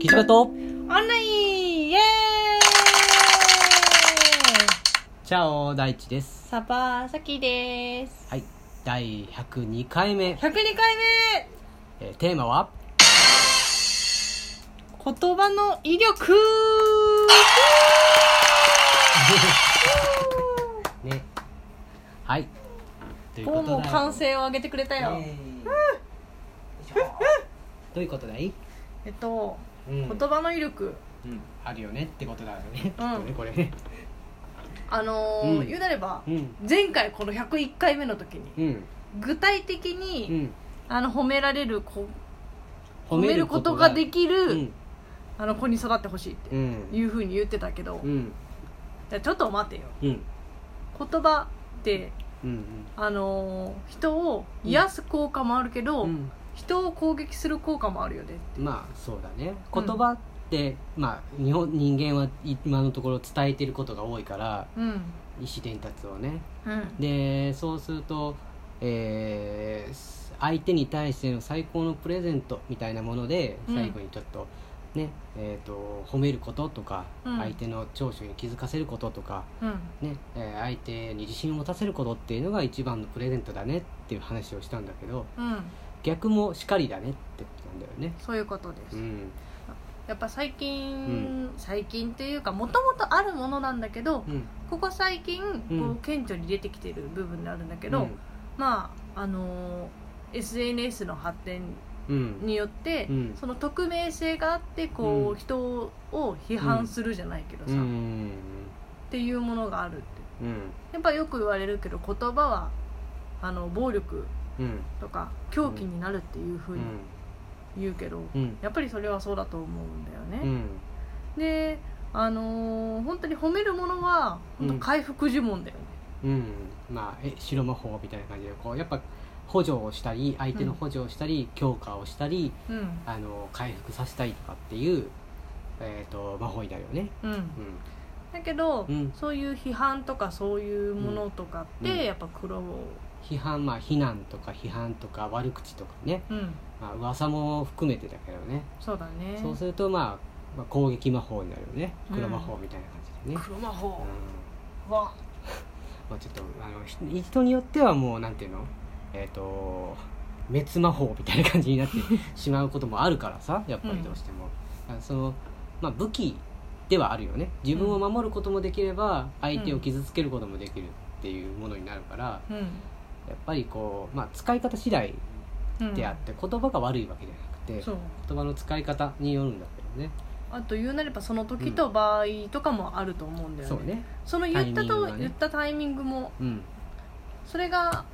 キジバトオンラインイエーイ！チャオ大地です。サバサキです。はい。第102回目、102回えーテーマは？目言葉の威力！ね。はい。というこうもことで歓声を上げてくれたよ、イエーイ。よいしょどういうことだい、えっと、うん。言葉の威力。うん、あるよねってことだよね、きっねこれね。あのーうん。言うなればうん。前回この101回目の時にうん。具体的うに、ん。あの褒められる子褒めることができる、うん。あの子に育ってほしいってうん。いうふうに言ってたけど、うん。じゃあちょっと待てよ。うん。言葉ってうん。あのー人を癒す効果もあるけど、うん人を攻撃する効果もあるよねまあそうだね。うん。言葉って、まあ日本人間は今のところ伝えてることが多いからうん。意思伝達をね。うん。でそうすると、えー相手に対しての最高のプレゼントみたいなものでうん。最後にちょっとね、えー、と褒めることとか、うん。相手の長所に気づかせることとか、うん。ねえー相手に自信を持たせることっていうのが一番のプレゼントだねっていう話をしたんだけどうん逆もしかりだねってことなんだよね。そういうことです、うん。やっぱ最近、うん。最近っていうかもともとあるものなんだけどうん。ここ最近こう顕著に出てきてる部分であるんだけど、うん。まああのー SNS の発展うん。によって、うん。その匿名性があってこう、うん。人を批判するじゃないけどさ、うっんていうものがあるって。うん。やっぱよく言われるけど言葉はあの暴力うんとか狂気になるっていうふううに言うけど、ん。やっぱりそれはそうだと思うんだよね、うん。であのー本当に褒めるものは本当うん回復呪文だよね。うん。まあえ白魔法みたいな感じでこうやっぱ補助をしたり相手の補助をしたり、強化をしたりうん。あの回復させたりとかっていう、えー、と魔法になるよね。うん。うだけど、うん。そういう批判とかそういうものとかって、うん。やっぱ黒をん批判まあ非難とか批判とか悪口とかね、うん。まあ噂も含めてだけどね、そうだね。そうすると、まあ、まあ攻撃魔法になるよね。うん。黒魔法みたいな感じでね、黒魔法。うん。は まあ、ちょっとあのひ人によってはもうなんていうの？えっ、と滅魔法みたいな感じになって しまうこともあるからさやっぱりどうしても、あそのまあ武器ではあるよね。自分を守ることもできれば相手を傷つけることもできるっていうものになるから、うんやっぱりこう、まあ、使い方次第うんであって、言葉が悪いわけじゃなくて言葉の使い方によるんだけどね。あと言うなればその時と場合とかもあると思うんだよね、そうね。その言ったと、ね。言ったタイミングもうん。それが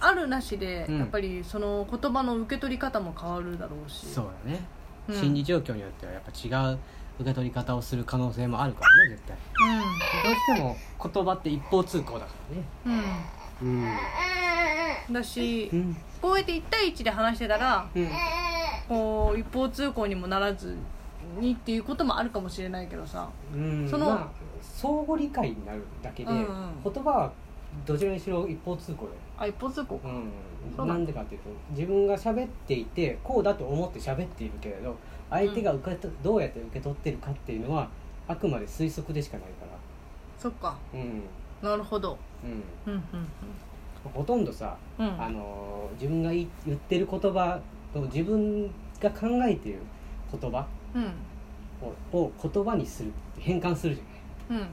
あるなしで、うん。やっぱりその言葉の受け取り方も変わるだろうし。そうだね、うん。心理状況によってはやっぱ違う受け取り方をする可能性もあるからね絶対。どうしても言葉って一方通行だからね。うん、だしうん。こうやって1対1で話してたらうん。こう一方通行にもならずにっていうこともあるかもしれないけどさ。うん。そのまあ、相互理解になるだけで、うんうん。言葉はどちらにしろ一方通行あ一方通行。うん。なんでかっていうと自分が喋っていてこうだと思って喋っているけれど相手が受けと、どうやって受け取ってるかっていうのはあくまで推測でしかないから。そっか。うん。なるほど。うんうんほとんどさ、うん。うんあの自分が言ってる言葉と自分が考えている言葉うん。をを言葉にする変換するじゃない。うん。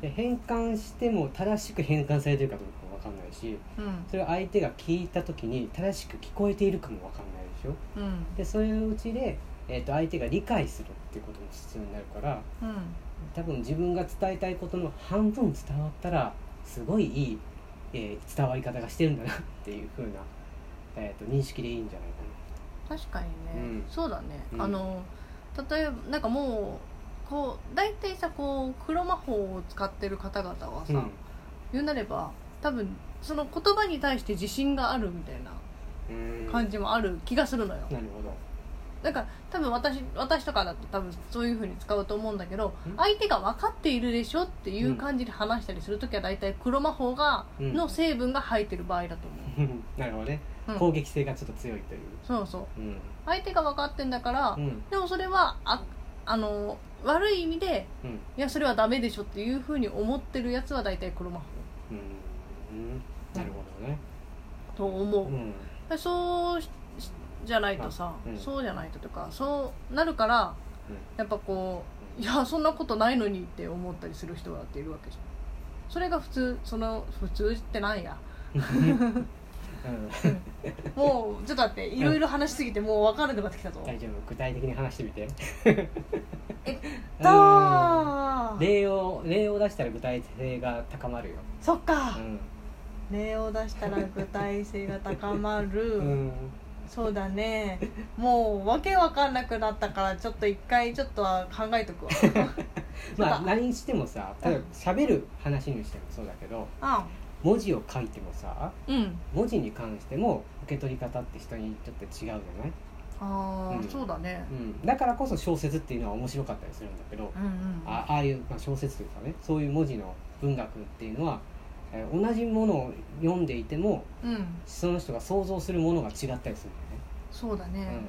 で変換しても正しく変換されてるかどうかも分かんないしうん。それを相手が聞いた時に正しく聞こえているかも分かんないでしょ。うん。でそういううちで、えー、と相手が理解するっていうことも必要になるからうん。多分自分が伝えたいことの半分伝わったらすごいいい、えー伝わり方がしてるんだなっていう風な、えー、と認識でいいんじゃないか確かにね、うん。そうだね、うん。あの例えばなんかもうこう大体さこう黒魔法を使ってる方々はさ、な、言うなれば多分その言葉に対して自信があるみたいなうん、感じもある気がするのよ、なるほどなんか多分私私とかだと多分そういう風に使うと思うんだけどうん？相手が分かっているでしょっていう感じで話したりする時は大体黒魔法が、うん。の成分が入ってる場合だと思 なるほどね、う、うん。攻撃性がちょっと強いという、そうそう。うん。相手が分かってんだから、うん。でもそれはああの悪い意味でうん。いやそれはダメでしょっていうふうに思ってるやつは大体黒魔法。うん。なるほどね。と思う、うん。そうしじゃないとさ、うん。そうじゃないととかそうなるからやっぱこういやそんなことないのにって思ったりする人だっているわけじゃん。それが普通その普通ってなんや。うん。もうちょっと待っていろいろ話しすぎてもう分かるのがってきたぞ。大丈夫。具体的に話してみて。えっ うん。と例を例を出したら具体性が高まるよ。そっか。うん。例を出したら具体性が高まる、うんそうだね。もうわけわかんなくなったからちょっと一回ちょっとは考えとくわ。まあ何にしてもさ例えば喋る話にしてもそうだけどあ文字を書いてもさうん。文字に関しても受け取り方って人にとって違うじゃない、ああ、うん。そうだね。うん、だからこそ小説っていうのは面白かったりするんだけどうんうん。あああいう、まあ、小説というかねそういう文字の文学っていうのは、えー同じものを読んでいてもうん。その人が想像するものが違ったりするんだよね。そうだね。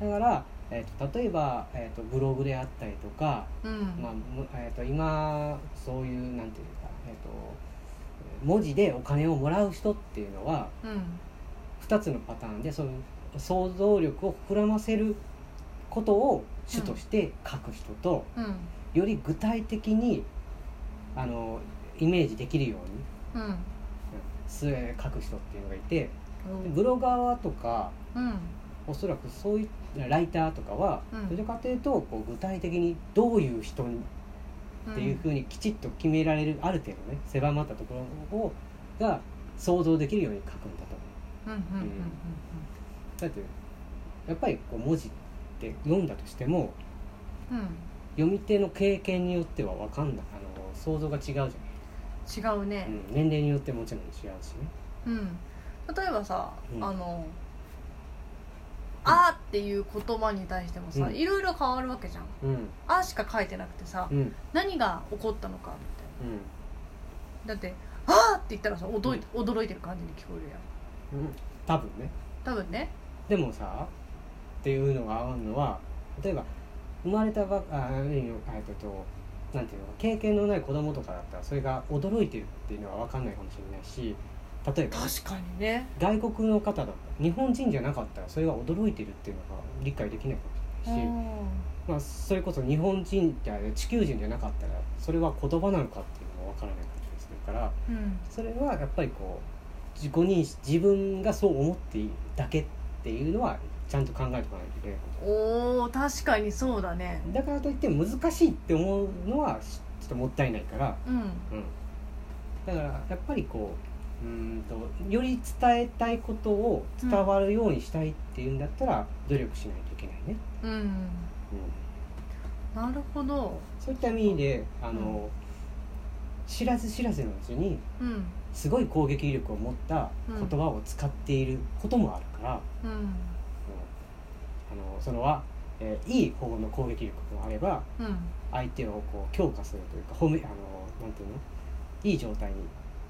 うん、だから、えー、と例えば、えー、とブログであったりとか、うん、まあむえー、と今そういうなんていうか、えー、と文字でお金をもらう人っていうのはうん。2つのパターンでそういう想像力を膨らませることを主として書く人と、うん。より具体的にあのイメージできるようにうん。うん。すえ書く人っていうのがいてう。んブロガーとかうん。おそらくそういうライターとかは、うん。どちらかというとこう具体的にどういう人にっていうふうにきちっと決められるある程度ね狭まったところをが想像できるように書くんだとう。んうんうんうんだってやっぱりこう文字って読んだとしてもうん。うん読み手の経験によっては分かんない。あの想像が違うじゃない、違うね。うん、年齢によってもちろん違うしね。うん。例えばさ、うん。あの「あ」っていう言葉に対してもさ、うん。いろいろ変わるわけじゃん。うん「あ」しか書いてなくてさ、うん。うん何が起こったのかみたいなだって「あ」って言ったらさ驚い,、驚いてる感じに聞こえるやん。うん。多分ね。多分ね。でもさっていうのがあるのは例えば生まれたばあある意味えっととなんていうの経験のない子供とかだったらそれが驚いてるっていうのは分かんないかもしれないし例えば確かにね。外国の方だったら日本人じゃなかったらそれが驚いてるっていうのが理解できないかもしれないし、まあ、それこそ日本人じゃ地球人じゃなかったらそれは言葉なのかっていうのも分からなかったりするからうん。それはやっぱりこう自己認識自分がそう思っているだけっていうのはちゃんと考えておかないといけない。おー確かにそうだね。だからといって難しいって思うのはちょっともったいないから、うん。うん、だからやっぱりこううーんとより伝えたいことを伝わるようにしたいっていうんだったら努力しないといけないね、うん。うん、なるほど。そういった意味であの、知らず知らずのうちにうん。すごい攻撃力を持った言葉を使っていることもあるから、あのそのは、えーいい方の攻撃力もあればうん。相手をこう強化するというか褒めあのなんていうの？いい状態に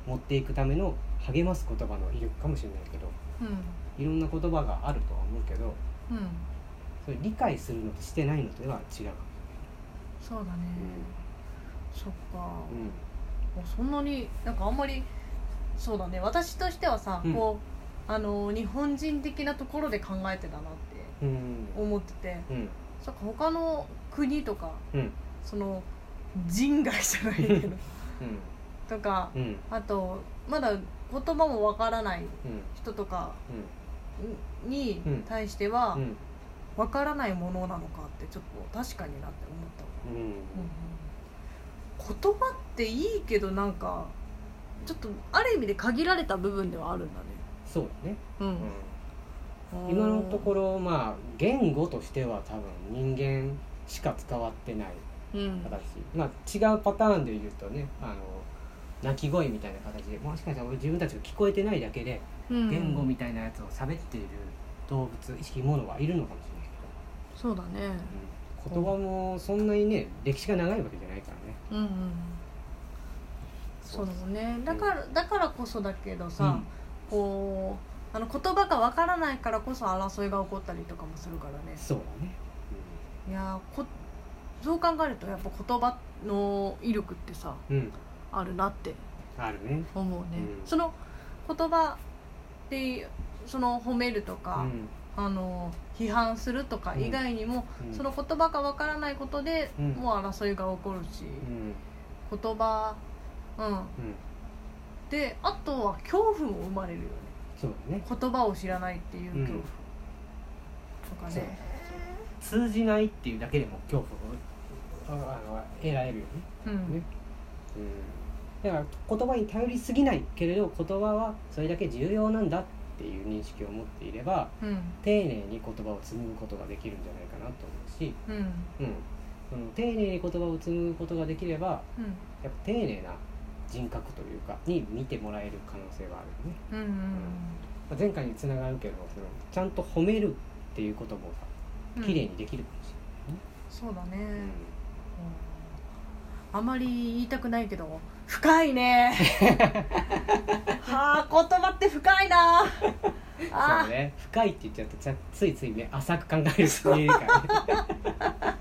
持っていくための励ます言葉の威力かもしれないけどうん。いろんな言葉があるとは思うけどうん。それ理解するのとしてないのとでは違う。そうだね、そっか、しれない、もうそんなになんかあんまりそうだね。私としてはさ、うん。こうあの日本人的なところで考えてたなって。うんうん思ってて。うん。そっか他の国とかうん。その人外じゃないけど。とかあとまだ言葉もわからないうん。人とかうん。にうん。対してはうん。わからないものなのかってちょっと確かになって思ったわ、うん。言葉っていいけどなんかちょっとある意味で限られた部分ではあるんだね。そうだね、うん。うん今のところまあ言語としては多分人間しか使わってない。うん。形、まあ、違うパターンで言うとねあの鳴き声みたいな形でもしかしたら自分たちが聞こえてないだけでうん。言語みたいなやつを喋っている動物生き物はいるのかもしれないそうだね。けど、うん、言葉もそんなにね歴史が長いわけじゃないからね。うんうんそうだもんね。だからだからこそだけどさ、こうあの言葉がわからないからこそ争いが起こったりとかもするからね。そうだね、いやーこそう考えるとやっぱ言葉の威力ってさうん。あるなってあるね。思うね、うん。その言葉でその褒めるとうか、ん。あの批判するとか以外にも、うん。その言葉がわからないことで、うん。もう争いが起こるし、うん。言葉うん。うん。であとは恐怖も生まれるよねそうだね。言葉を知らないっていう恐怖、とかね。通じないっていうだけでも恐怖をああの得られるよね。うん、ね。うん。だから言葉に頼りすぎないけれど言葉はそれだけ重要なんだっていう認識を持っていればうん。丁寧に言葉を紡ぐことができるんじゃないかなと思うし、うん。うん、その丁寧に言葉を紡ぐことができればうん。やっぱ丁寧な人格というかに見てもらえる可能性はあるよね、うんうんまあ前回につながるけどそのちゃんと褒めるっていうこともうん。さ綺麗にできるかもしそうだね、れない、うん。あまり言いたくないけど深いね。はあ言葉って深いな。あそうね。深いって言っちゃうとつついついね浅く考える人いるからね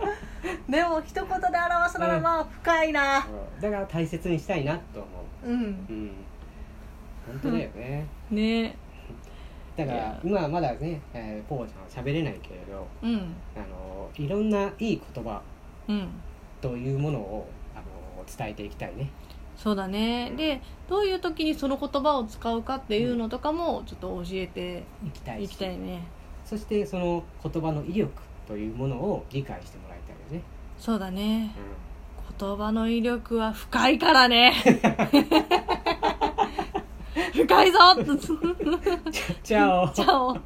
でも一言で表すならまあ深いな。そうだから大切にしたいなと思う。ん。ううん。本当だよね。ね。だから今はまだね、えー、ポーちゃんは喋れないけれどうん。あのいろんないい言葉うん。というものをあの伝えていきたいね。そうだね。でどういう時にその言葉を使うかっていうのとかもちょっと教えていきたいし。いきたいね。そしてその言葉の威力というものを理解してもらいたいよね、そうだね。う言葉の威力は深いからね。深いぞ。ん、チャオチャオ